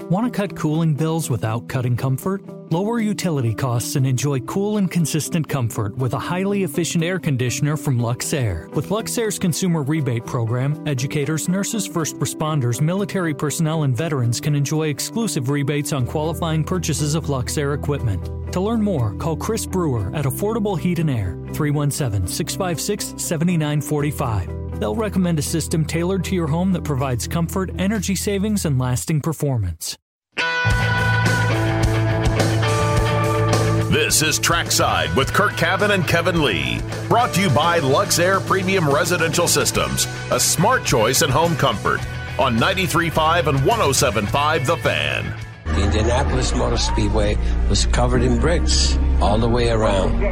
Want to cut cooling bills without cutting comfort? Lower utility costs and enjoy cool and consistent comfort with a highly efficient air conditioner from Luxaire. With Luxaire's consumer rebate program, educators, nurses, first responders, military personnel, and veterans can enjoy exclusive rebates on qualifying purchases of Luxaire equipment. To learn more, call Chris Brewer at Affordable Heat and Air, 317 656 7945. They'll recommend a system tailored to your home that provides comfort, energy savings, and lasting performance. This is Trackside with Curt Cavin and Kevin Lee. Brought to you by Luxaire Premium Residential Systems, a smart choice in home comfort. On 93.5 and 107.5 The Fan. The Indianapolis Motor Speedway was covered in bricks all the way around.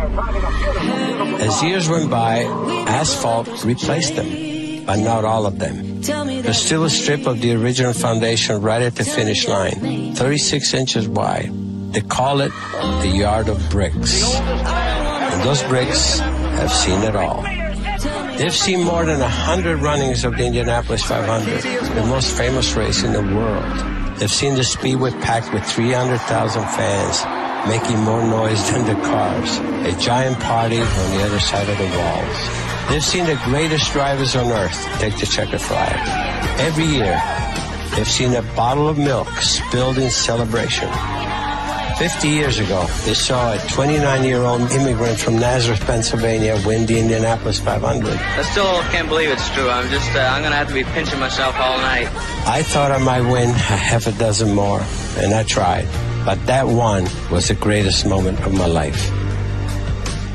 As years went by, asphalt replaced them, but not all of them. There's still a strip of the original foundation right at the finish line, 36 inches wide. They call it the Yard of Bricks. And those bricks have seen it all. They've seen more than 100 runnings of the Indianapolis 500, the most famous race in the world. They've seen the Speedway packed with 300,000 fans, making more noise than the cars. A giant party on the other side of the walls. They've seen the greatest drivers on earth take the checker flag. Every year, they've seen a bottle of milk spilled in celebration. 50 years ago, they saw a 29 year old immigrant from Nazareth, Pennsylvania win the Indianapolis 500. I still can't believe it's true. I'm just, uh, I'm going to have to be pinching myself all night. I thought I might win a half a dozen more, and I tried. But that one was the greatest moment of my life.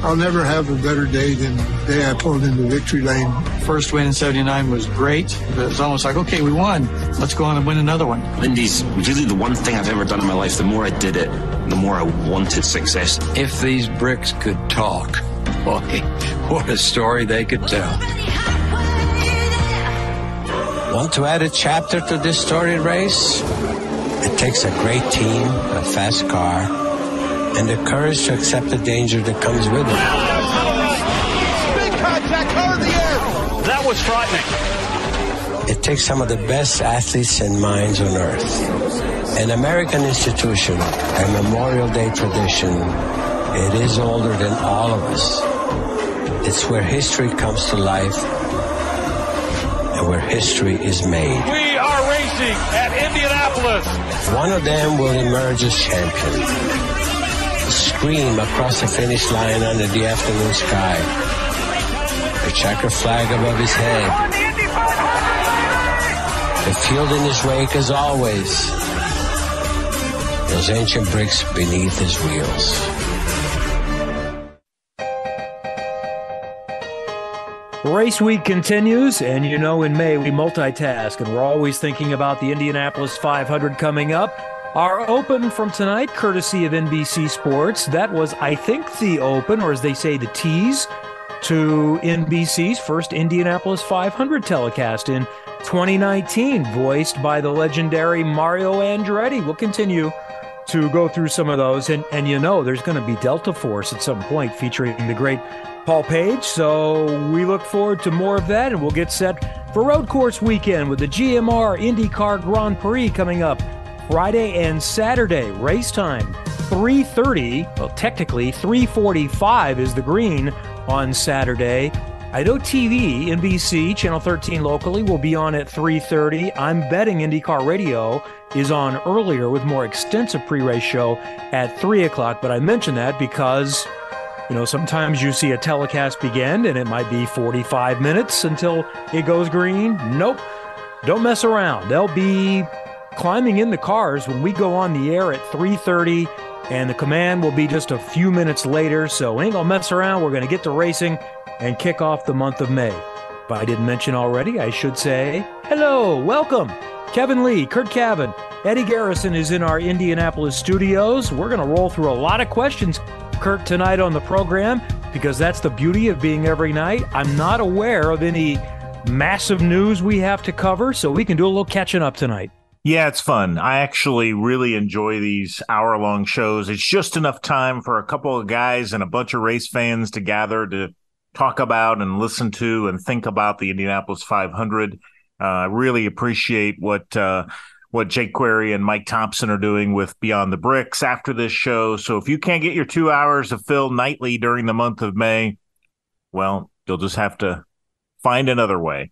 I'll never have a better day than the day I pulled into victory lane. First win in 79 was great. It was almost like, okay, we won. Let's go on and win another one. Indy's really the one thing I've ever done in my life. The more I did it, the more I wanted success. If these bricks could talk, boy, what a story they could tell. Want to add a chapter to this storied race? It takes a great team, a fast car, and the courage to accept the danger that comes with it. Big contact, car in the air. That was frightening. It takes some of the best athletes and minds on earth. An American institution, a Memorial Day tradition. It is older than all of us. It's where history comes to life and where history is made. We are racing at Indianapolis. One of them will emerge as champion. Scream across the finish line under the afternoon sky. A checker flag above his head. The field in his wake as always. Those ancient bricks beneath his wheels. Race week continues, and you know, in May we multitask, and we're always thinking about the Indianapolis 500 coming up. Our open from tonight, courtesy of NBC Sports. That was, I think, the open, or as they say, the tease to NBC's first Indianapolis 500 telecast in 2019, voiced by the legendary Mario Andretti. We'll continue to go through some of those, and and you know, there's going to be Delta Force at some point featuring the great Paul Page. So we look forward to more of that, and we'll get set for road course weekend with the GMR IndyCar Grand Prix coming up Friday and Saturday. Race time 3:30. Well, technically 3:45 is the green on Saturday. I know TV, NBC, Channel 13 locally will be on at 3:30. I'm betting IndyCar Radio is on earlier with more extensive pre-race show at 3 o'clock. But I mention that because you know, sometimes you see a telecast begin and it might be 45 minutes until it goes green. Nope. Don't mess around. They'll be climbing in the cars when we go on the air at 3:30 and the command will be just a few minutes later. So ain't gonna mess around. We're gonna get to racing and kick off the month of May. If I didn't mention already, I should say hello, welcome. Kevin Lee, Curt Cavin, Eddie Garrison is in our Indianapolis studios. We're to roll through a lot of questions Kurt tonight on the program because that's the beauty of being every night. I'm not aware of any massive news we have to cover, so we can do a little catching up tonight. Yeah, it's fun. I actually really enjoy these hour long shows. It's just enough time for a couple of guys and a bunch of race fans to gather to talk about and listen to and think about the Indianapolis 500. Uh, I really appreciate what uh, what Jake Query and Mike Thompson are doing with Beyond the Bricks after this show. So if you can't get your two hours of fill nightly during the month of May, well, you'll just have to find another way.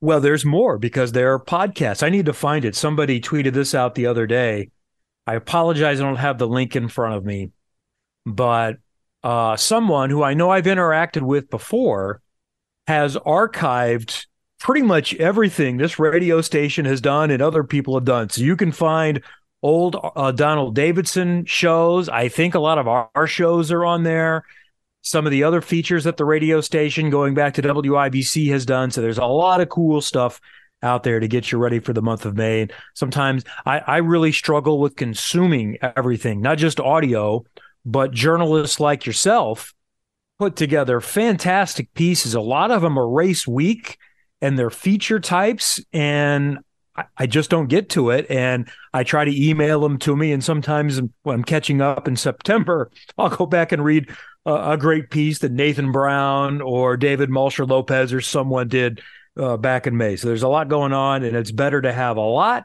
Well, there's more because there are podcasts. I need to find it. Somebody tweeted this out the other day. I apologize, I don't have the link in front of me, but uh, someone who I know I've interacted with before has archived pretty much everything this radio station has done and other people have done. So you can find old uh, Donald Davidson shows. I think a lot of our, our shows are on there some of the other features that the radio station going back to WIBC has done. So there's a lot of cool stuff out there to get you ready for the month of May. And sometimes I, I really struggle with consuming everything, not just audio, but journalists like yourself put together fantastic pieces. A lot of them are race week and they're feature types. And I just don't get to it. And I try to email them to me. And sometimes when I'm catching up in September, I'll go back and read a, a great piece that Nathan Brown or David Malsher-Lopez or someone did uh, back in May. So there's a lot going on, and it's better to have a lot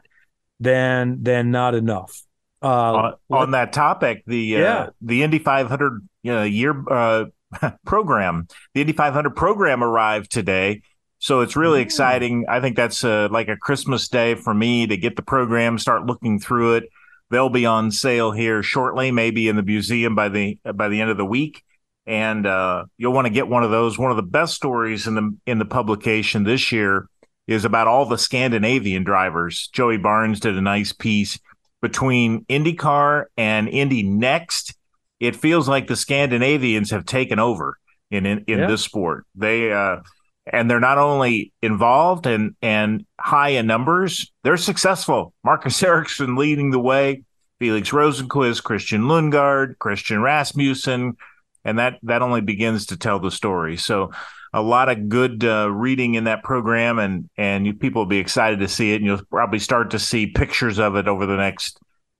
than than not enough. Uh, on, on, that topic, the uh, yeah. the Indy 500 you know, year uh, program, the Indy 500 program arrived today. So it's really mm. exciting. I think that's uh, like a Christmas day for me to get the program, start looking through it. They'll be on sale here shortly, maybe in the museum by the by the end of the week and uh, you'll want to get one of those. One of the best stories in the in the publication this year is about all the Scandinavian drivers. Joey Barnes did a nice piece between IndyCar and Indy NXT. It feels like the Scandinavians have taken over in in, in yeah. this sport. They uh, and they're not only involved and and high in numbers, they're successful. Marcus Ericsson leading the way. Felix Rosenqvist, Christian Lundgaard, Christian Rasmussen, and that that only begins to tell the story. So a lot of good uh, reading in that program, and and you, people will be excited to see it, and you'll probably start to see pictures of it over the next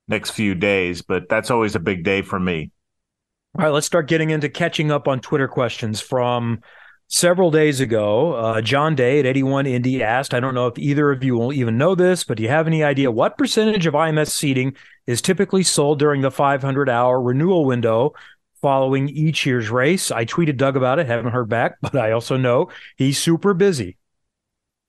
next few days. But that's always a big day for me. All right, let's start getting into catching up on Twitter questions from several days ago. Uh, John Day at 81 Indy asked, I don't know if either of you will even know this, but do you have any idea what percentage of IMS seating is typically sold during the 500 hour renewal window following each year's race. I tweeted Doug about it, haven't heard back, but I also know he's super busy.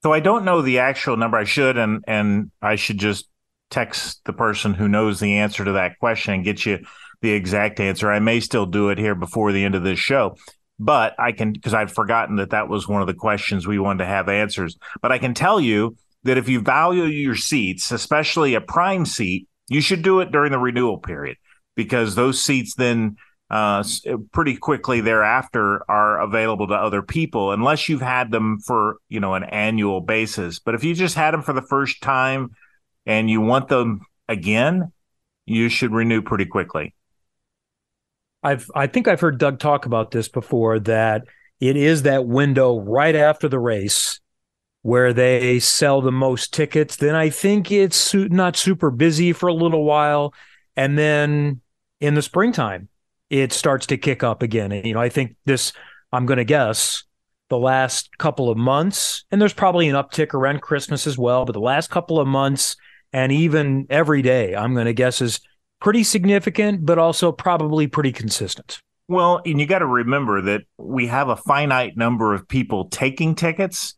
So I don't know the actual number. I should, and and I should just text the person who knows the answer to that question and get you the exact answer. I may still do it here before the end of this show, but I can because I'd forgotten that that was one of the questions we wanted to have answers. But I can tell you that if you value your seats, especially a prime seat, you should do it during the renewal period because those seats then uh, pretty quickly thereafter are available to other people unless you've had them for you know an annual basis. But if you just had them for the first time and you want them again you should renew pretty quickly. I've i think i've heard doug talk about this before that it is that window right after the race where they sell the most tickets. Then i think it's not super busy for a little while and then in the springtime it starts to kick up again. And, you know, I think this, I'm going to guess, the last couple of months, and there's probably an uptick around Christmas as well, but the last couple of months and even every day, I'm going to guess is pretty significant, but also probably pretty consistent. Well, and you got to remember that we have a finite number of people taking tickets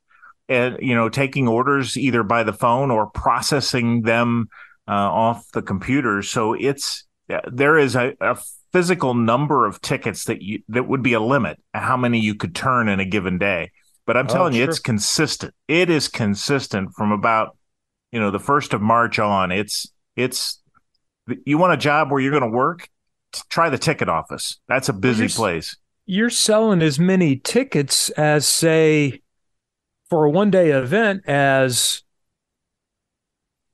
and, you know, taking orders either by the phone or processing them uh, off the computer. So it's, there is a, a physical number of tickets that you that would be a limit how many you could turn in a given day. But I'm oh, telling oh, you, sure. it's consistent. It is consistent from about you know the first of March on. It's it's you want a job where you're going to work. Try the ticket office. That's a busy you're, place. You're selling as many tickets as say for a one day event as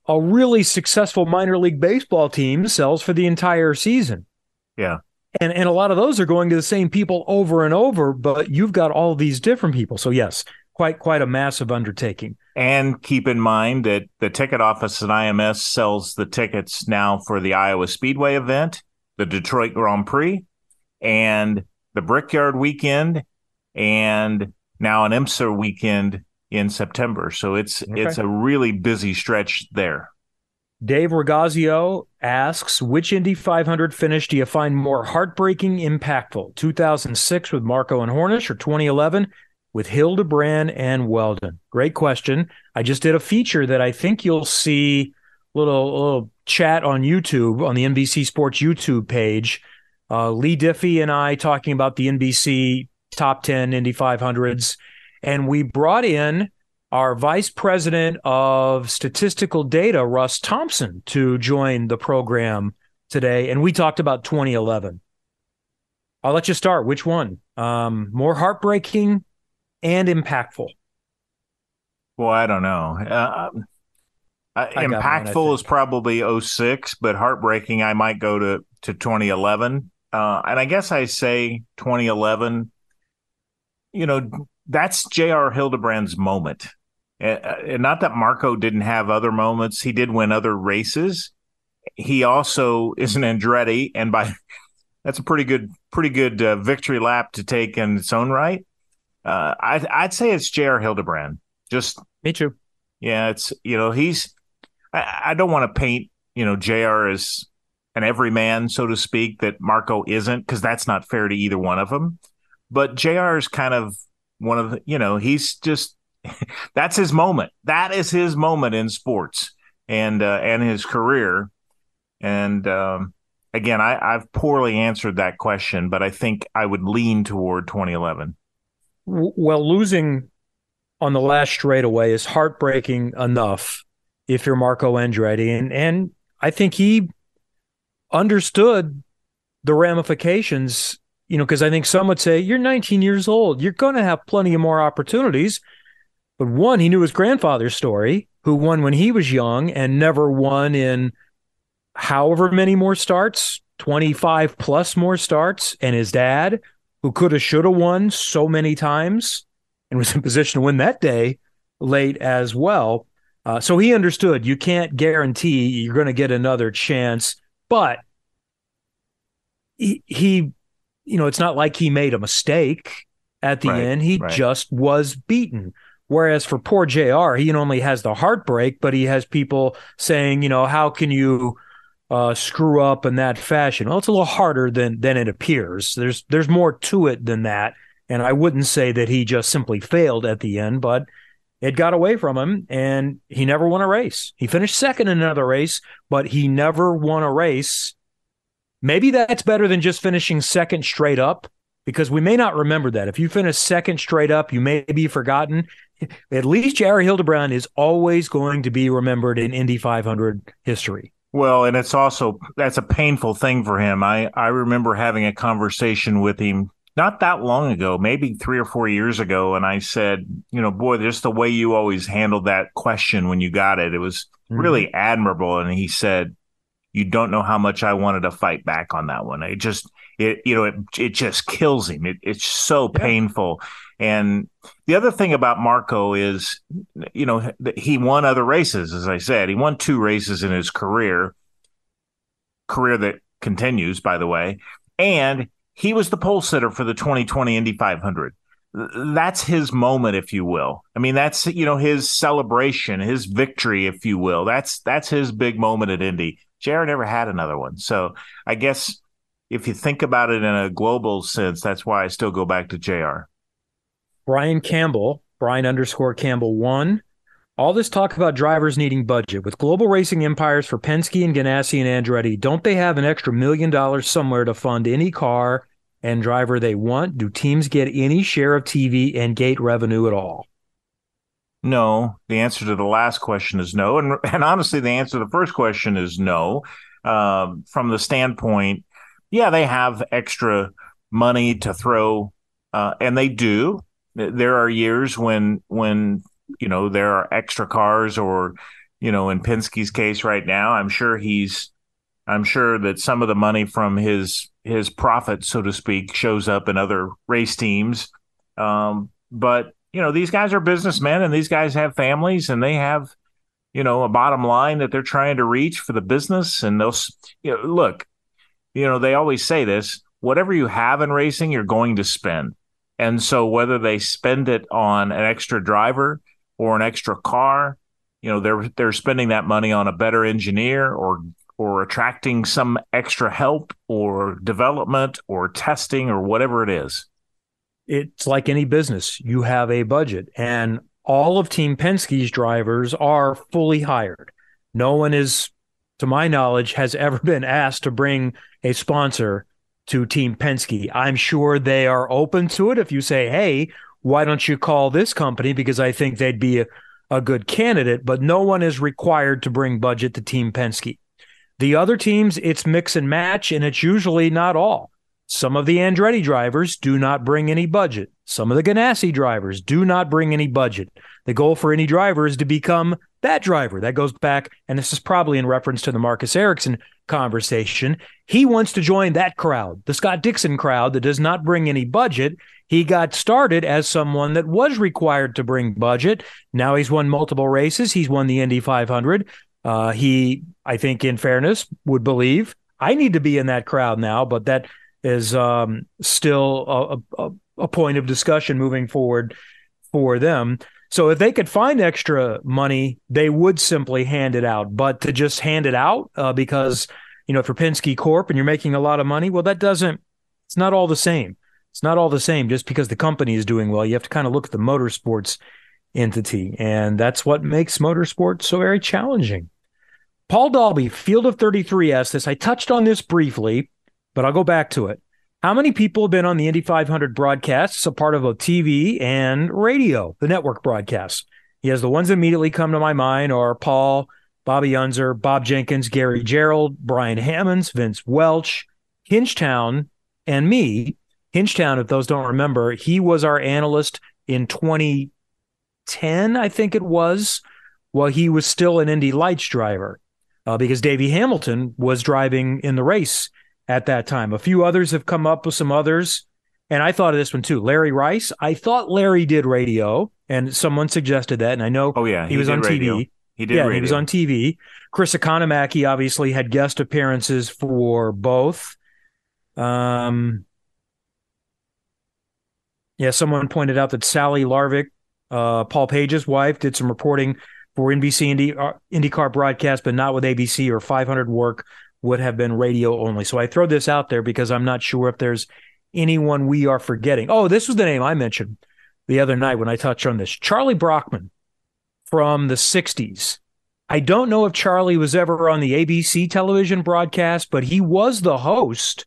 a really successful minor league baseball team sells for the entire season. Yeah. And and a lot of those are going to the same people over and over, but you've got all these different people. So yes, quite quite a massive undertaking. And keep in mind that the ticket office at IMS sells the tickets now for the Iowa Speedway event, the Detroit Grand Prix, and the Brickyard weekend, and now an IMSA weekend in September. So it's okay. it's a really busy stretch there. Dave Regazio asks, which Indy 500 finish do you find more heartbreaking, impactful? 2006 with Marco and Hornish or 2011 with Hildebrand and Wheldon? Great question. I just did a feature that I think you'll see little little chat on YouTube on the NBC Sports YouTube page. Uh, Leigh Diffey and I talking about the NBC top 10 Indy 500s. And we brought in our vice president of statistical data, Russ Thompson, to join the program today. And we talked about 2011. I'll let you start. Which one? Um, more heartbreaking and impactful? Well, I don't know. Uh, uh, impactful mine, is probably 06, but heartbreaking, I might go to, to 2011. Uh, and I guess I say 2011, you know, that's J.R. Hildebrand's moment. And not that Marco didn't have other moments, he did win other races. He also is an Andretti, and by that's a pretty good, pretty good uh, victory lap to take in its own right. Uh, I'd, I'd say it's J.R. Hildebrand. Just me too. Yeah, it's you know he's. I, I don't want to paint you know J.R. as an everyman, so to speak, that Marco isn't, because that's not fair to either one of them. But J.R. is kind of one of the, you know, he's just that's his moment. That is his moment in sports and uh, and his career. And um, again, I, I've poorly answered that question, but I think I would lean toward 2011. Well, losing on the last straightaway is heartbreaking enough if you're Marco Andretti, and and I think he understood the ramifications. You know, because I think some would say you're 19 years old, you're going to have plenty of more opportunities. But one, he knew his grandfather's story, who won when he was young and never won in however many more starts, 25 plus more starts, and his dad, who could have, should have won so many times and was in position to win that day late as well. Uh, so he understood you can't guarantee you're going to get another chance, but he, he, you know, it's not like he made a mistake at the right, end. He right. just was beaten. Whereas for poor JR, he only has the heartbreak, but he has people saying, you know, how can you uh, screw up in that fashion? Well, it's a little harder than than it appears. There's there's more to it than that. And I wouldn't say that he just simply failed at the end, but it got away from him and he never won a race. He finished second in another race, but he never won a race. Maybe that's better than just finishing second straight up because we may not remember that. If you finish second straight up, you may be forgotten at least J.R. Hildebrand is always going to be remembered in Indy 500 history. Well, and it's also that's a painful thing for him. I I remember having a conversation with him not that long ago, maybe 3 or 4 years ago and I said, you know, boy, just the way you always handled that question when you got it, it was mm-hmm. really admirable and he said, you don't know how much I wanted to fight back on that one. It just it you know it it just kills him. It, it's so yeah. painful. And the other thing about Marco is, you know, he won other races, as I said. He won two races in his career, career that continues, by the way. And he was the pole sitter for the 2020 Indy 500. That's his moment, if you will. I mean, that's you know his celebration, his victory, if you will. That's that's his big moment at Indy. J.R. never had another one, so I guess if you think about it in a global sense, that's why I still go back to Jr. Brian Campbell, Brian underscore Campbell one. All this talk about drivers needing budget with global racing empires for Penske and Ganassi and Andretti, don't they have an extra million dollars somewhere to fund any car and driver they want? Do teams get any share of TV and gate revenue at all? No. The answer to the last question is no. And, and honestly, the answer to the first question is no. Uh, from the standpoint, yeah, they have extra money to throw, uh, and they do there are years when when you know there are extra cars or you know in Penske's case right now I'm sure he's I'm sure that some of the money from his his profit so to speak shows up in other race teams. Um, but you know these guys are businessmen and these guys have families and they have you know a bottom line that they're trying to reach for the business and those you know look you know they always say this whatever you have in racing you're going to spend and so whether they spend it on an extra driver or an extra car you know they're they're spending that money on a better engineer or or attracting some extra help or development or testing or whatever it is. It's like any business. You have a budget and all of Team Penske's drivers are fully hired. No one is to my knowledge has ever been asked to bring a sponsor to Team Penske. I'm sure they are open to it if you say, "Hey, why don't you call this company because I think they'd be a a good candidate, but no one is required to bring budget to Team Penske. The other teams, it's mix and match, and it's usually not all. Some of the Andretti drivers do not bring any budget. Some of the Ganassi drivers do not bring any budget. The goal for any driver is to become that driver. That goes back, and this is probably in reference to the Marcus Ericsson conversation. He wants to join that crowd, the Scott Dixon crowd that does not bring any budget. He got started as someone that was required to bring budget. Now he's won multiple races. He's won the Indy 500. Uh, he, I think, in fairness, would believe I need to be in that crowd now, but that is um, still a, a, a point of discussion moving forward for them. So if they could find extra money, they would simply hand it out. But to just hand it out uh, because you know if you're Penske Corp and you're making a lot of money, well, that doesn't. It's not all the same. It's not all the same just because the company is doing well. You have to kind of look at the motorsports entity, and that's what makes motorsports so very challenging. Paul Dalby, Field of 33, asked this. I touched on this briefly, but I'll go back to it. How many people have been on the Indy 500 broadcasts, a part of a TV and radio, the network broadcasts? Has the ones that immediately come to my mind are Paul, Bobby Unser, Bob Jenkins, Gary Gerould, Brian Hammons, Vince Welch, Hinchtown, and me. Hinchtown, if those don't remember, he was our analyst in 2010, I think it was, while he was still an Indy Lights driver, uh, because Davey Hamilton was driving in the race at that time. A few others have come up with some others. And I thought of this one too. Larry Rice. I thought Larry did radio, and someone suggested that. And I know oh, yeah, he, he was on radio. TV. He did yeah, radio. he was on TV. Chris Economaki obviously had guest appearances for both. Um, yeah, someone pointed out that Sally Larvick, uh, Paul Page's wife, did some reporting for NBC Indy, uh, IndyCar broadcast, but not with ABC or 500 work would have been radio only. So I throw this out there because I'm not sure if there's anyone we are forgetting. Oh, this was the name I mentioned the other night when I touched on this Charlie Brockman from the 60s. I don't know if Charlie was ever on the ABC television broadcast, but he was the host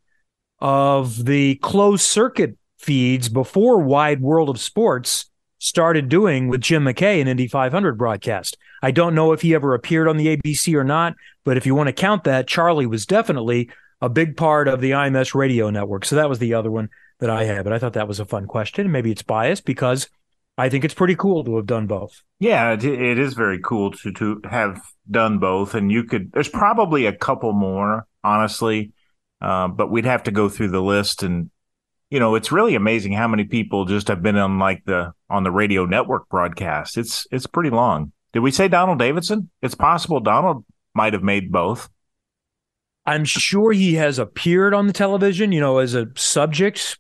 of the closed circuit feeds before Wide World of Sports started doing with Jim McKay and Indy 500 broadcast. I don't know if he ever appeared on the ABC or not, but if you want to count that, Charlie was definitely a big part of the IMS radio network. So that was the other one that I had. But I thought that was a fun question. Maybe it's biased because I think it's pretty cool to have done both. Yeah, it, it is very cool to to have done both, and you could. There's probably a couple more, honestly, uh, but we'd have to go through the list and you know, it's really amazing how many people just have been on like the on the radio network broadcast. It's it's pretty long. Did we say Donald Davidson? It's possible Donald might have made both. I'm sure he has appeared on the television, you know, as a subject,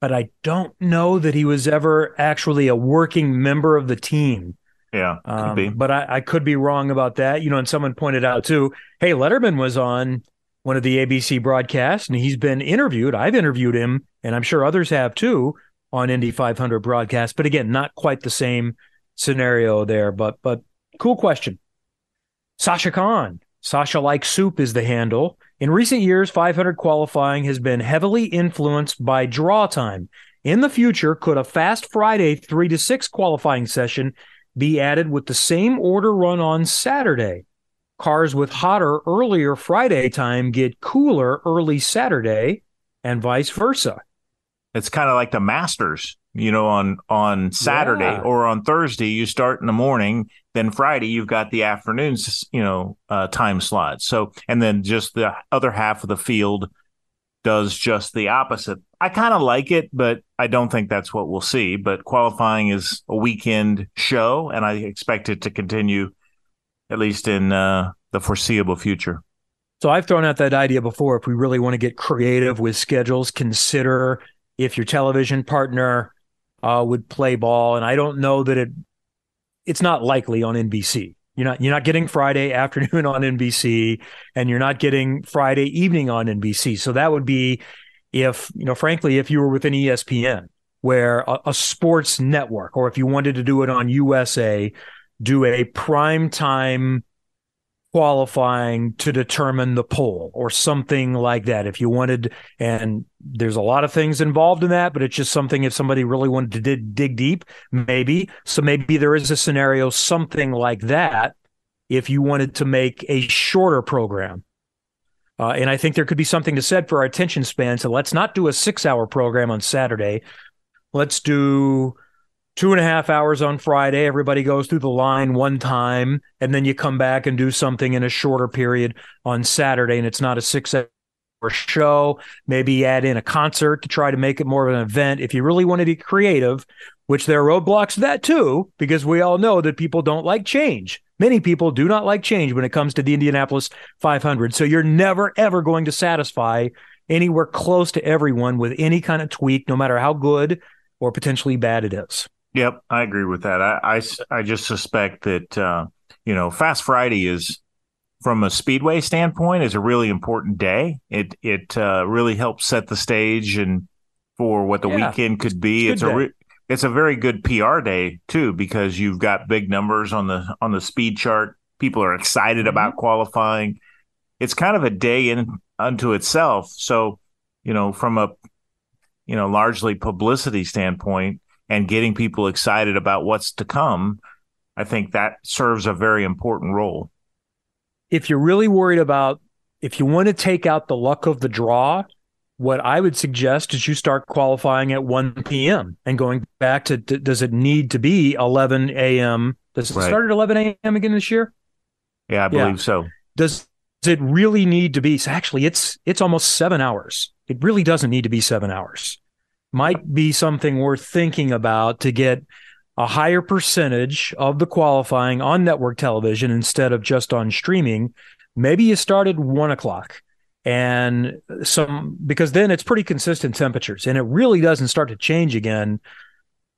but I don't know that he was ever actually a working member of the team. Yeah, um, but I, I could be wrong about that. You know, and someone pointed out too, hey, Letterman was on one of the ABC broadcasts, and he's been interviewed. I've interviewed him, and I'm sure others have too on Indy 500 broadcast. But again, not quite the same scenario there. But but cool question. Sasha Khan, Sasha like soup is the handle. In recent years, 500 qualifying has been heavily influenced by draw time. In the future, could a fast Friday 3 to 6 qualifying session be added with the same order run on Saturday? Cars with hotter earlier Friday time get cooler early Saturday and vice versa. It's kind of like the Masters, you know, on on Saturday Yeah. or on Thursday you start in the morning, then Friday you've got the afternoons, you know, uh, time slots. So and then just the other half of the field does just the opposite. I kind of like it, but I don't think that's what we'll see. But qualifying is a weekend show, and I expect it to continue at least in uh, the foreseeable future. So I've thrown out that idea before. If we really want to get creative with schedules, consider if your television partner uh, would play ball. And I don't know that it it's not likely on NBC. You're not you're not getting Friday afternoon on NBC, and you're not getting Friday evening on NBC. So that would be if you know, frankly, if you were with an ESPN, where a, a sports network, or if you wanted to do it on USA, do a prime time qualifying to determine the pole or something like that. If you wanted, and there's a lot of things involved in that, but it's just something if somebody really wanted to dig, dig deep, maybe. So maybe there is a scenario, something like that, if you wanted to make a shorter program. Uh, and I think there could be something to said for our attention span. So let's not do a six hour program on Saturday. Let's do two and a half hours on Friday. Everybody goes through the line one time, and then you come back and do something in a shorter period on Saturday, and it's not a six hour show. Maybe add in a concert to try to make it more of an event. If you really want to be creative, which there are roadblocks to that too, because we all know that people don't like change. Many people do not like change when it comes to the Indianapolis 500. So you're never, ever going to satisfy anywhere close to everyone with any kind of tweak, no matter how good or potentially bad it is. Yep, I agree with that. I I, I just suspect that uh, you know Fast Friday is from a speedway standpoint is a really important day. It it uh, really helps set the stage and for what the yeah, weekend could be. It's, it's a re- it's a very good PR day too because you've got big numbers on the on the speed chart. People are excited mm-hmm. about qualifying. It's kind of a day in unto itself. So, you know, from a you know largely publicity standpoint, and getting people excited about what's to come, I think that serves a very important role. If you're really worried about, if you want to take out the luck of the draw, what I would suggest is you start qualifying at 1 p.m. and going back to, does it need to be 11 a.m.? Does it right. start at 11 a.m. again this year? Yeah, I believe yeah. so. Does, does it really need to be? So actually, it's it's almost seven hours. It really doesn't need to be seven hours might be something worth thinking about to get a higher percentage of the qualifying on network television instead of just on streaming. Maybe you start at one o'clock and some because then it's pretty consistent temperatures and it really doesn't start to change again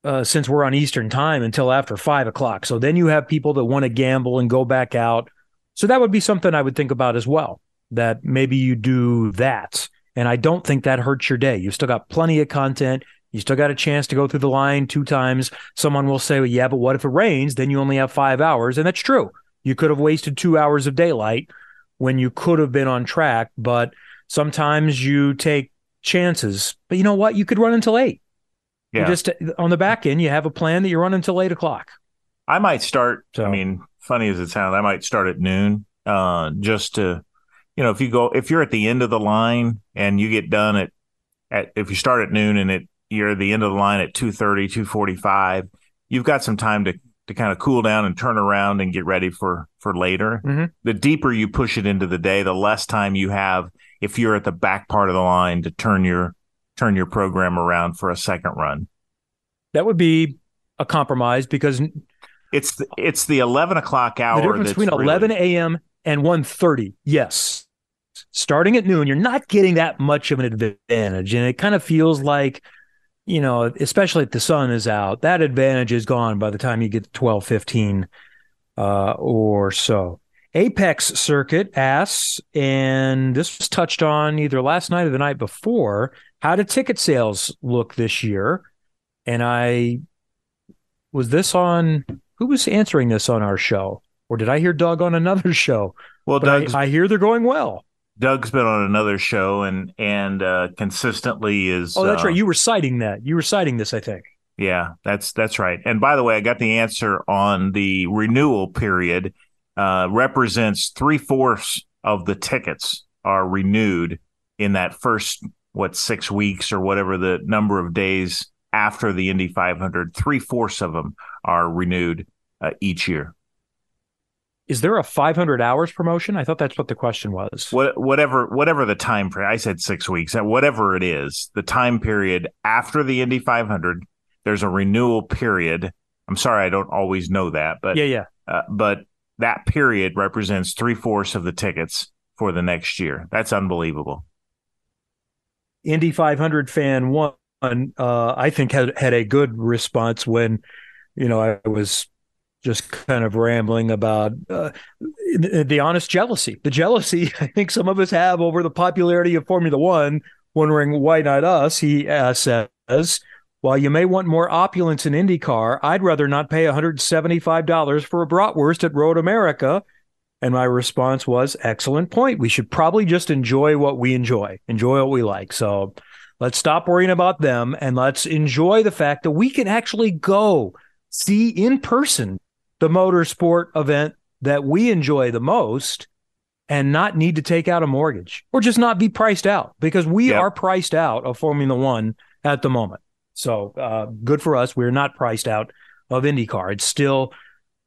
uh, since we're on Eastern time until after five o'clock. So then you have people that want to gamble and go back out. So that would be something I would think about as well. That maybe you do that and I don't think that hurts your day. You've still got plenty of content. You still got a chance to go through the line two times. Someone will say, well, yeah, but what if it rains? Then you only have five hours. And that's true. You could have wasted two hours of daylight when you could have been on track. But sometimes you take chances. But you know what? You could run until eight. Yeah. You just on the back end, you have a plan that you run until eight o'clock. I might start. So, I mean, funny as it sounds, I might start at noon uh, just to you know, if you go, if you're at the end of the line and you get done at, at if you start at noon and it, you're at the end of the line at 2.30, 2.45, you've got some time to, to kind of cool down and turn around and get ready for, for later. Mm-hmm. The deeper you push it into the day, the less time you have if you're at the back part of the line to turn your, turn your program around for a second run. That would be a compromise because it's the, it's the 11 o'clock hour. The difference between really, 11 a.m. and 1.30. Yes starting at noon, you're not getting that much of an advantage. And it kind of feels like, you know, especially if the sun is out, that advantage is gone by the time you get to 12, 15 uh, or so. Apex Circuit asks, and this was touched on either last night or the night before, how did ticket sales look this year? And I was this on who was answering this on our show? Or did I hear Doug on another show? Well, Doug, I, I hear they're going well. Doug's been on another show and and uh, consistently is. Oh, that's uh, right. You were citing that. You were citing this, I think. Yeah, that's that's right. And by the way, I got the answer on the renewal period. Uh, represents three fourths of the tickets are renewed in that first what six weeks or whatever the number of days after the Indy 500. Three fourths of them are renewed uh, each year is there a 500 hours promotion? I thought that's what the question was. What, whatever, whatever the time period. I said six weeks. Whatever it is, the time period after the Indy 500, there's a renewal period. I'm sorry, I don't always know that, but yeah, yeah. Uh, but that period represents three fourths of the tickets for the next year. That's unbelievable. Indy 500 fan one, uh, I think had had a good response when, you know, I was just kind of rambling about uh, the honest jealousy. The jealousy I think some of us have over the popularity of Formula One, wondering why not us, he uh, says. While you may want more opulence in IndyCar, I'd rather not pay $175 for a bratwurst at Road America. And my response was, excellent point. We should probably just enjoy what we enjoy, enjoy what we like. So let's stop worrying about them and let's enjoy the fact that we can actually go see in person the motorsport event that we enjoy the most and not need to take out a mortgage or just not be priced out because we yep. are priced out of Formula One at the moment. So uh, good for us. We're not priced out of IndyCar. It's still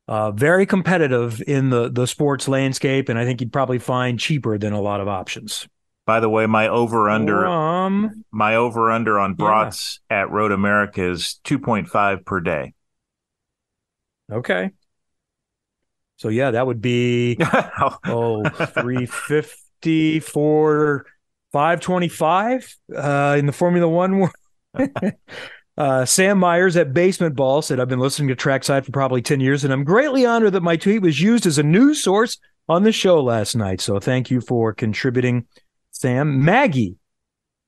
uh, very competitive in the the sports landscape, and I think you'd probably find cheaper than a lot of options. By the way, my over under um, my over under on brats yeah. at Road America is two point five per day. Okay. So yeah, that would be oh 350 for 525 uh, in the Formula One. uh, Sam Myers at Basement Ball said, I've been listening to Trackside for probably 10 years, and I'm greatly honored that my tweet was used as a news source on the show last night. So thank you for contributing, Sam. Maggie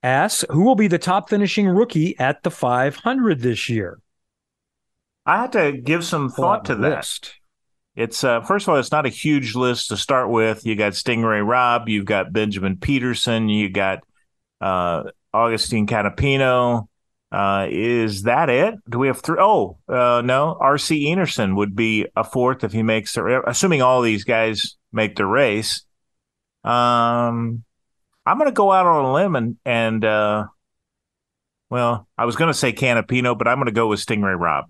asks, who will be the top finishing rookie at the 500 this year? I had to give some thought to that. It's uh, first of all, it's not a huge list to start with. You got Sting Ray Robb, you've got Benjamin Pedersen, you got uh, Agustin Canapino. Uh, is that it? Do we have three? Oh, uh, no. RC Enerson would be a fourth if he makes the. Assuming all these guys make the race. Um, I'm going to go out on a limb and and uh, well, I was going to say Canapino, but I'm going to go with Sting Ray Robb.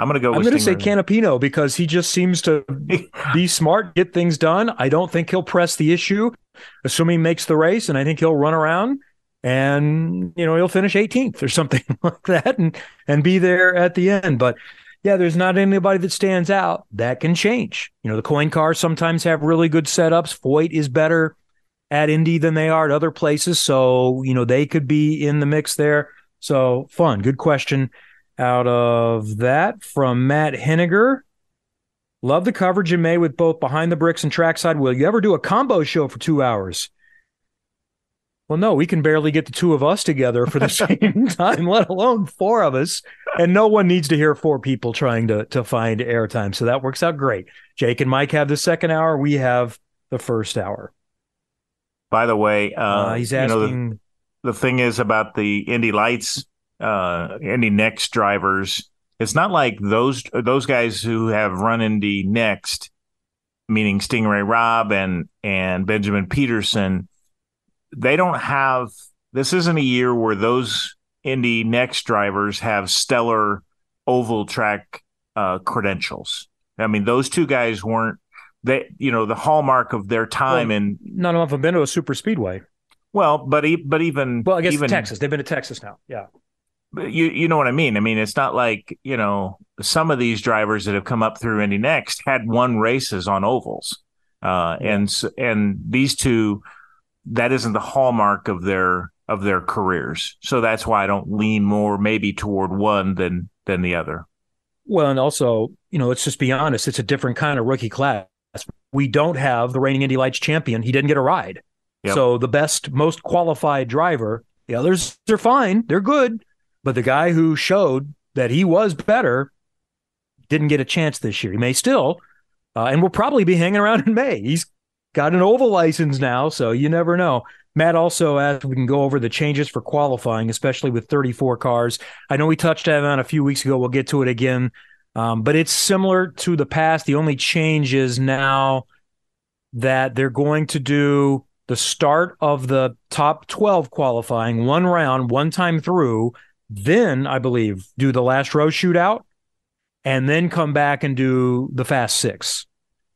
I'm going to go. I'm going to say Canapino because he just seems to be smart, get things done. I don't think he'll press the issue, assuming he makes the race, and I think he'll run around and you know he'll finish 18th or something like that, and and be there at the end. But yeah, there's not anybody that stands out. That can change. You know, the Foyt cars sometimes have really good setups. Foyt is better at Indy than they are at other places, so you know they could be in the mix there. So fun, good question out of that from Matt Henniger. Love the coverage you made with both Behind the Bricks and Trackside. Will you ever do a combo show for two hours? Well, no, we can barely get the two of us together for the same time, let alone four of us. And no one needs to hear four people trying to, to find airtime. So that works out great. Jake and Mike have the second hour. We have the first hour. By the way, uh, uh, he's asking. You know, the, the thing is about the Indy Lights uh, Indy NXT drivers. It's not like those those guys who have run Indy NXT, meaning Sting Ray Robb and and Benjamin Pedersen. They don't have. This isn't a year where those Indy NXT drivers have stellar oval track uh, credentials. I mean, those two guys weren't they. You know, the hallmark of their time well, and none of them have been to a super speedway. Well, but but even well, I guess even, Texas. They've been to Texas now. Yeah you you know what I mean. I mean, it's not like you know some of these drivers that have come up through Indy NXT had won races on ovals, uh, and and these two, that isn't the hallmark of their of their careers. So that's why I don't lean more maybe toward one than than the other. Well, and also, you know, let's just be honest, it's a different kind of rookie class. We don't have the reigning Indy Lights champion. He didn't get a ride. Yep. So the best, most qualified driver, the others are fine. They're good but the guy who showed that he was better didn't get a chance this year. He may still, uh, and will probably be hanging around in May. He's got an oval license now, so you never know. Matt also asked we can go over the changes for qualifying, especially with 34 cars. I know we touched on a few weeks ago. We'll get to it again, um, but it's similar to the past. The only change is now that they're going to do the start of the top 12 qualifying one round, one time through then I believe do the last row shootout and then come back and do the fast six.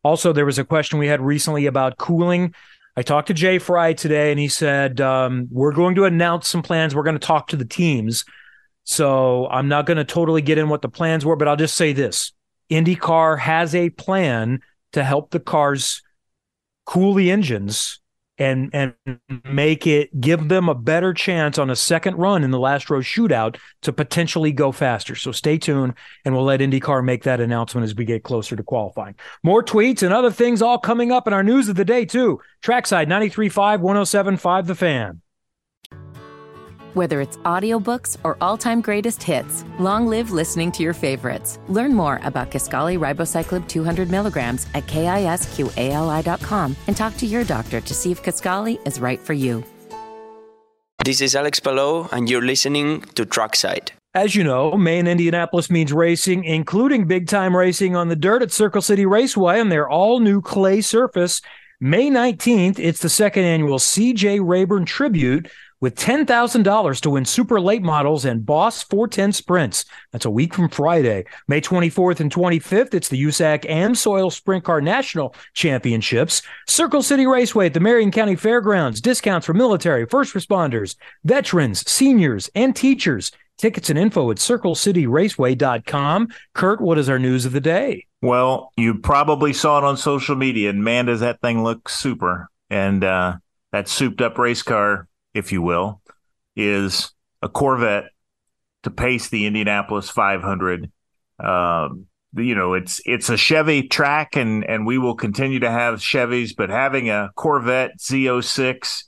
Also, there was a question we had recently about cooling. I talked to Jay Frye today, and he said um, we're going to announce some plans. We're going to talk to the teams. So I'm not going to totally get in what the plans were, but I'll just say this: IndyCar has a plan to help the cars cool the engines and and make it give them a better chance on a second run in the last row shootout to potentially go faster. So stay tuned and we'll let IndyCar make that announcement as we get closer to qualifying. More tweets and other things all coming up in our news of the day too. Trackside 93.5 107.5 The Fan. Whether it's audiobooks or all-time greatest hits, long live listening to your favorites. Learn more about Kisqali Ribociclib 200 milligrams at kisqali.com and talk to your doctor to see if Kisqali is right for you. This is Alex Palou, and you're listening to Trackside. As you know, May in Indianapolis means racing, including big time racing on the dirt at Circle City Raceway on their all new clay surface. May 19th, it's the second annual CJ Rayburn Tribute with $10,000 to win super late models and Boss 410 sprints. That's a week from Friday. May 24th and 25th, it's the USAC AMSOIL Sprint Car National Championships. Circle City Raceway at the Marion County Fairgrounds. Discounts for military, first responders, veterans, seniors, and teachers. Tickets and info at circlecityraceway.com. Curt, what is our news of the day? Well, you probably saw it on social media, and man, does that thing look super. And uh, that souped up race car if you will, is a Corvette to pace the Indianapolis 500. Um, you know, it's it's a Chevy track, and and we will continue to have Chevys, but having a Corvette Z06,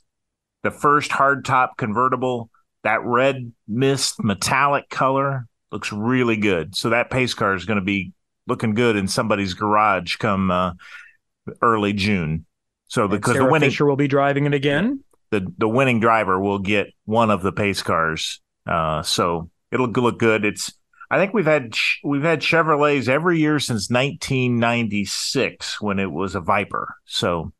the first hardtop convertible, that red mist metallic color looks really good. So that pace car is going to be looking good in somebody's garage come uh, early June. So because the winning Fisher will be driving it again the the winning driver will get one of the pace cars. Uh, so it'll look good. It's I think we've had we've had Chevrolets every year since 1996 when it was a Viper. So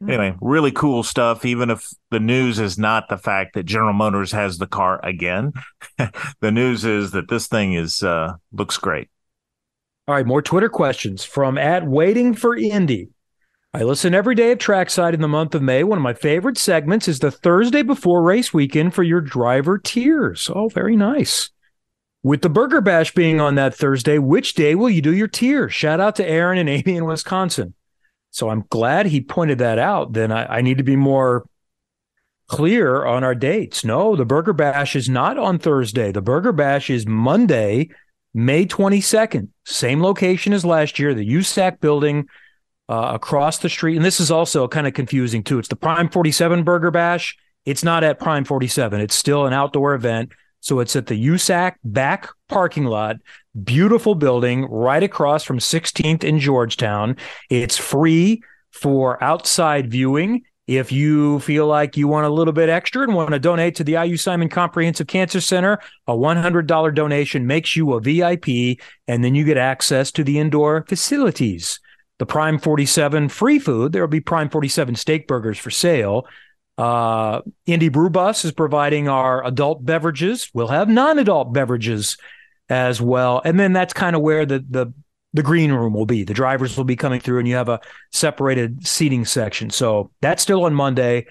hmm. anyway, really cool stuff. Even if the news is not the fact that General Motors has the car again, the news is that this thing is uh, looks great. All right, more Twitter questions from at waiting for Indy. I listen every day of Trackside in the month of May. One of my favorite segments is the Thursday before race weekend for your driver tiers. Oh, very nice. With the Burger Bash being on that Thursday, which day will you do your tier? Shout out to Aaron and Amy in Wisconsin. So I'm glad he pointed that out. Then I, I need to be more clear on our dates. No, the Burger Bash is not on Thursday. The Burger Bash is Monday, May 22nd. Same location as last year, the USAC building uh, across the street. And this is also kind of confusing too. It's the Prime 47 Burger Bash. It's not at Prime 47. It's still an outdoor event. So it's at the USAC back parking lot, beautiful building right across from 16th in Georgetown. It's free for outside viewing. If you feel like you want a little bit extra and want to donate to the IU Simon Comprehensive Cancer Center, a $100 donation makes you a VIP, and then you get access to the indoor facilities the Prime 47 free food. There will be Prime 47 steak burgers for sale. Uh, Indy Brew Bus is providing our adult beverages. We'll have non-adult beverages as well, and then that's kind of where the the the green room will be. The drivers will be coming through, and you have a separated seating section. So that's still on Monday.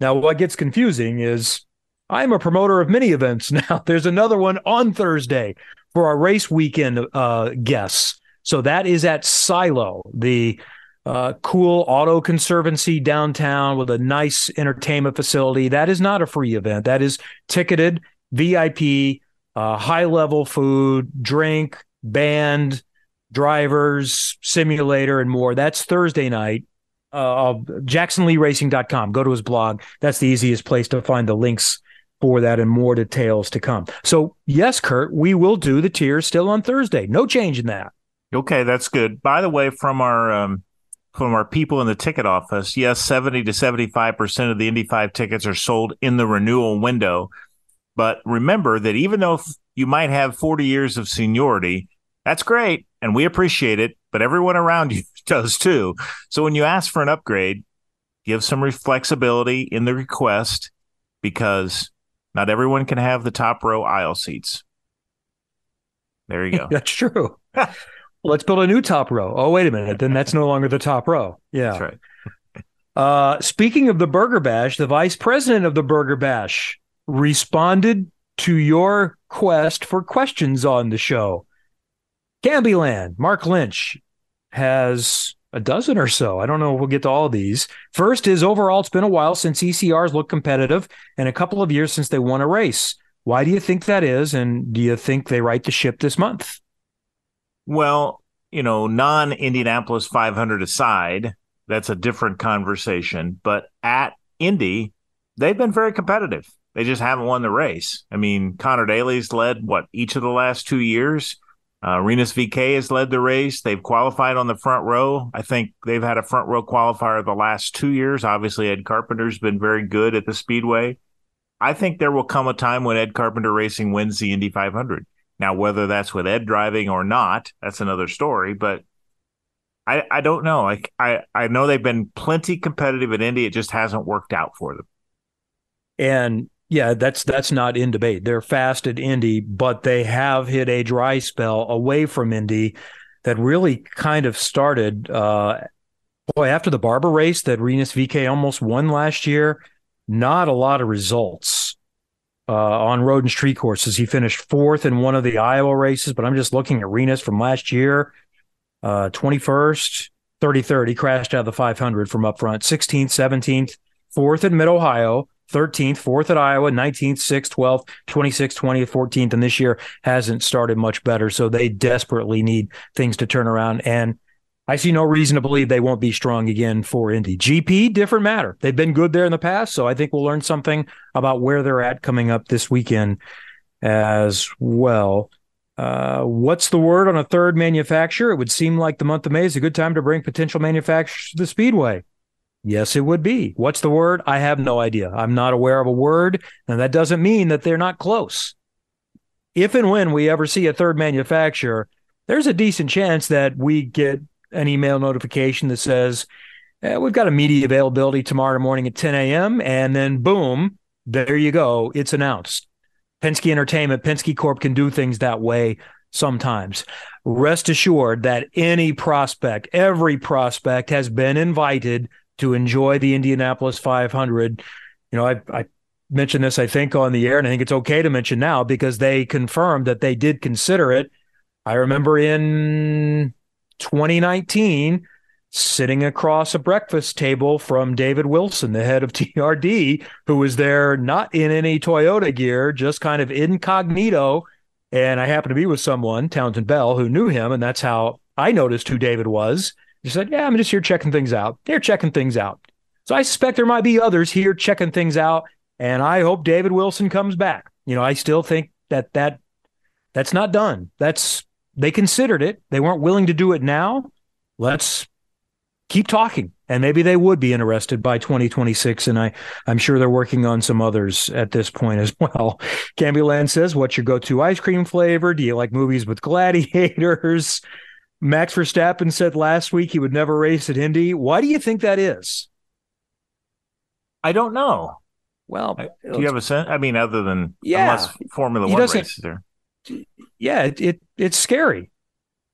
Now, what gets confusing is I'm a promoter of many events now. There's another one on Thursday for our race weekend uh, guests. So that is at Silo, the uh, cool auto conservancy downtown with a nice entertainment facility. That is not a free event. That is ticketed, VIP, uh, high level food, drink, band, drivers, simulator, and more. That's Thursday night. Uh, JacksonLeeRacing.com. Go to his blog. That's the easiest place to find the links for that and more details to come. So, yes, Curt, we will do the tiers still on Thursday. No change in that. Okay, that's good. By the way, from our um, from our people in the ticket office, yes, seventy to seventy five percent of the Indy Five tickets are sold in the renewal window. But remember that even though you might have forty years of seniority, that's great, and we appreciate it. But everyone around you does too. So when you ask for an upgrade, give some flexibility in the request because not everyone can have the top row aisle seats. There you go. That's true. Let's build a new top row. Oh, wait a minute. Then that's no longer the top row. Yeah. That's right. uh, speaking of the Burger Bash, the vice president of the Burger Bash responded to your quest for questions on the show. Canbyland, Mark Lynch has a dozen or so. I don't know if we'll get to all of these. First is overall, it's been a while since ECRs looked competitive and a couple of years since they won a race. Why do you think that is? And do you think they right the ship this month? Well, you know, non Indianapolis 500 aside, that's a different conversation. But at Indy, they've been very competitive. They just haven't won the race. I mean, Conor Daly's led what each of the last two years. Uh, Rinus VeeKay has led the race. They've qualified on the front row. I think they've had a front row qualifier the last two years. Obviously, Ed Carpenter's been very good at the Speedway. I think there will come a time when Ed Carpenter Racing wins the Indy 500. Now, whether that's with Ed driving or not, that's another story. But I, I don't know. I, I, I know they've been plenty competitive at Indy. It just hasn't worked out for them. And yeah, that's that's not in debate. They're fast at Indy, but they have hit a dry spell away from Indy that really kind of started. Uh, boy, after the Barber race that Rinus VeeKay almost won last year, not a lot of results uh, on road and street courses. He finished fourth in one of the Iowa races, but I'm just looking at Rinus from last year, uh, 21st, 33rd. He crashed out of the 500 from up front, 16th, 17th, fourth in Mid Ohio. 13th, fourth at Iowa, 19th, 6th, 12th, 26th, 20th, 14th, and this year hasn't started much better. So they desperately need things to turn around. And I see no reason to believe they won't be strong again for Indy. GP, different matter. They've been good there in the past. So I think we'll learn something about where they're at coming up this weekend as well. Uh, what's the word on a third manufacturer? It would seem like the month of May is a good time to bring potential manufacturers to the Speedway. Yes, it would be. What's the word? I have no idea. I'm not aware of a word, and that doesn't mean that they're not close. If and when we ever see a third manufacturer, there's a decent chance that we get an email notification that says, eh, We've got a media availability tomorrow morning at 10 a.m. And then, boom, there you go. It's announced. Penske Entertainment, Penske Corp can do things that way sometimes. Rest assured that any prospect, every prospect has been invited to enjoy the Indianapolis 500. You know, I, I mentioned this, I think, on the air, and I think it's okay to mention now because they confirmed that they did consider it. I remember in 2019 sitting across a breakfast table from David Wilson, the head of TRD, who was there not in any Toyota gear, just kind of incognito. And I happened to be with someone, Townsend Bell, who knew him, and that's how I noticed who David was. He said, Yeah, I'm just here checking things out. They're checking things out. So I suspect there might be others here checking things out. And I hope David Wilson comes back. You know, I still think that that that's not done. That's they considered it. They weren't willing to do it now. Let's keep talking. And maybe they would be interested by 2026. And I, I'm sure they're working on some others at this point as well. Land says, What's your go to ice cream flavor? Do you like movies with gladiators? Max Verstappen said last week he would never race at Indy. Why do you think that is? I don't know. Well, do you have a sense? I mean, other than yeah, unless Formula One races there. Yeah, it, it it's scary,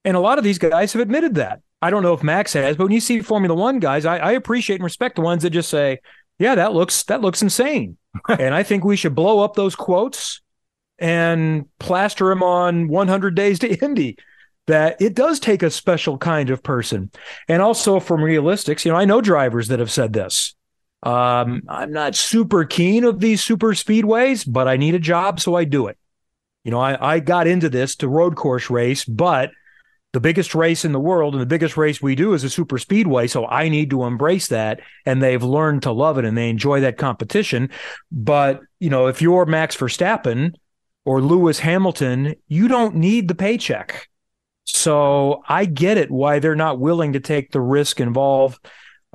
and a lot of these guys have admitted that. I don't know if Max has, but when you see Formula One guys, I, I appreciate and respect the ones that just say, "Yeah, that looks that looks insane," and I think we should blow up those quotes and plaster them on 100 Days to Indy that it does take a special kind of person. And also from realistics, you know, I know drivers that have said this. Um, I'm not super keen of these super speedways, but I need a job, so I do it. You know, I, I got into this to road course race, but the biggest race in the world and the biggest race we do is a super speedway. So I need to embrace that. And they've learned to love it and they enjoy that competition. But, you know, if you're Max Verstappen or Lewis Hamilton, you don't need the paycheck. So I get it why they're not willing to take the risk involved.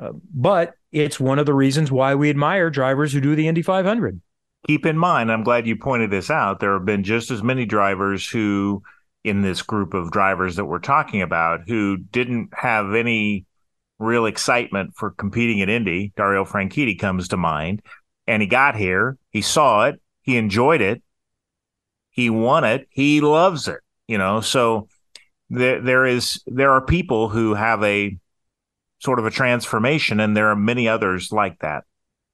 Uh, but it's one of the reasons why we admire drivers who do the Indy 500. Keep in mind, I'm glad you pointed this out. There have been just as many drivers who, in this group of drivers that we're talking about, who didn't have any real excitement for competing at Indy. Dario Franchitti comes to mind. And he got here, he saw it, he enjoyed it, he won it, he loves it, you know. So there there is there are people who have a sort of a transformation, and there are many others like that.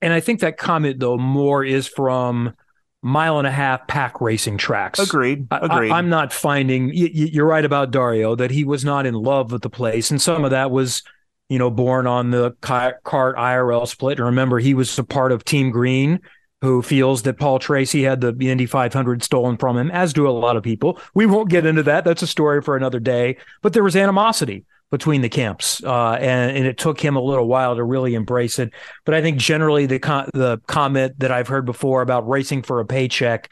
And I think that comment though more is from mile and a half pack racing tracks. Agreed. Agreed. I, am not finding. You're right about Dario that he was not in love with the place, and some of that was you know, born on the CART IRL split. And remember, he was a part of Team Green, who feels that Paul Tracy had the Indy 500 stolen from him, as do a lot of people. We won't get into that. That's a story for another day. But there was animosity between the camps, uh, and, and, it took him a little while to really embrace it. But I think generally the the comment that I've heard before about racing for a paycheck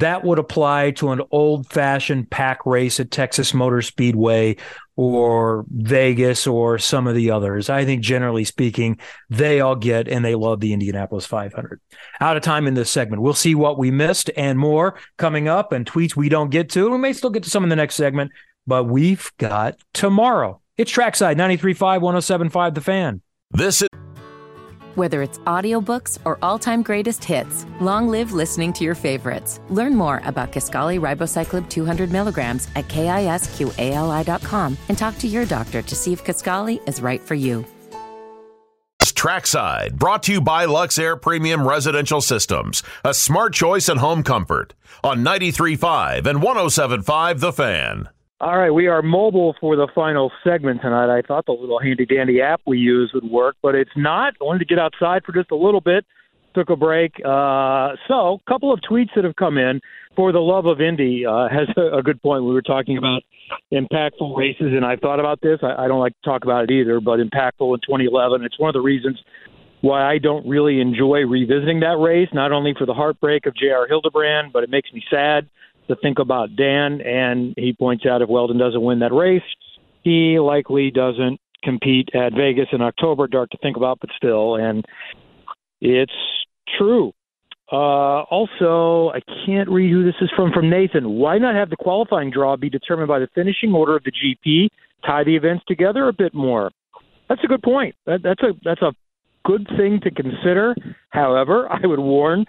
that would apply to an old fashioned pack race at Texas Motor Speedway or Vegas or some of the others. I think generally speaking, they all get and they love the Indianapolis 500. Out of time in this segment. We'll see what we missed and more coming up and tweets we don't get to. We may still get to some in the next segment, but we've got tomorrow. It's Trackside 93.5, 107.5 The Fan. This is. Whether it's audiobooks or all-time greatest hits, long live listening to your favorites. Learn more about Kisqali Ribociclib 200 milligrams at kisqali.com and talk to your doctor to see if Kisqali is right for you. It's TrackSide, brought to you by Luxaire Premium Residential Systems, a smart choice in home comfort on 93.5 and 107.5 The Fan. All right, we are mobile for the final segment tonight. I thought the little handy dandy app we use would work, but it's not. I wanted to get outside for just a little bit. Took a break. Uh, so, a couple of tweets that have come in. For the love of Indy uh, has a, good point. We were talking about impactful races, and I thought about this. I, I don't like to talk about it either, but impactful in 2011. It's one of the reasons why I don't really enjoy revisiting that race. Not only for the heartbreak of J.R. Hildebrand, but it makes me sad to think about Dan, and he points out if Wheldon doesn't win that race, he likely doesn't compete at Vegas in October. Dark to think about, but still, and it's true. Uh, also, I can't read who this is from. From Nathan, why not have the qualifying draw be determined by the finishing order of the GP? Tie the events together a bit more. That's a good point. That, that's a that's a good thing to consider. However, I would warn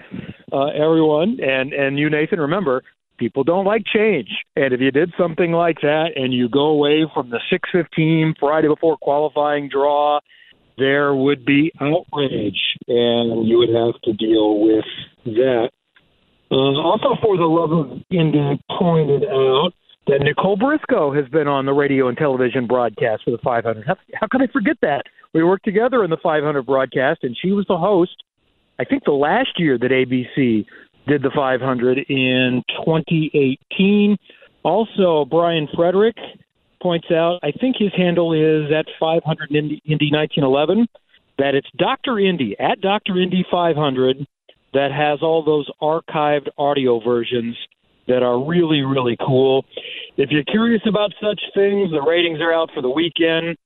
uh, everyone and and you, Nathan. Remember, people don't like change. And if you did something like that and you go away from the 615 Friday before qualifying draw, there would be outrage and you would have to deal with that. Uh, also, for the love of Indy, pointed out that Nicole Briscoe has been on the radio and television broadcast for the 500. How, how could I forget that? We worked together in the 500 broadcast, and she was the host. I think the last year that ABC did the 500 in 2018. Also, Brian Frederick points out, I think his handle is at 500 Indy, Indy 1911, that it's Dr. Indy, at Dr. Indy 500, that has all those archived audio versions that are really, really cool. If you're curious about such things, the ratings are out for the weekend.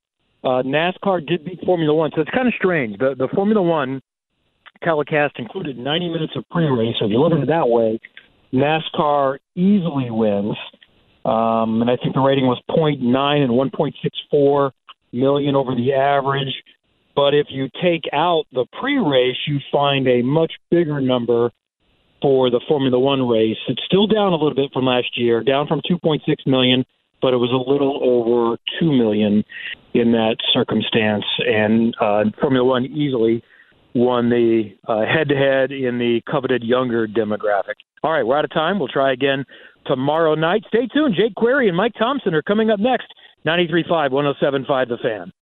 Uh, NASCAR did beat Formula One, so it's kind of strange. The, the Formula One telecast included 90 minutes of pre-race. So if you look at it that way, NASCAR easily wins. Um, and I think the rating was 0.9 and 1.64 million over the average. But if you take out the pre-race, you find a much bigger number for the Formula One race. It's still down a little bit from last year, down from 2.6 million, but it was a little over 2 million in that circumstance. And uh, Formula One easily won the head to head in the coveted younger demographic. All right, we're out of time. We'll try again tomorrow night. Stay tuned. Jake Query and Mike Thompson are coming up next. 93.5, 107.5 The Fan.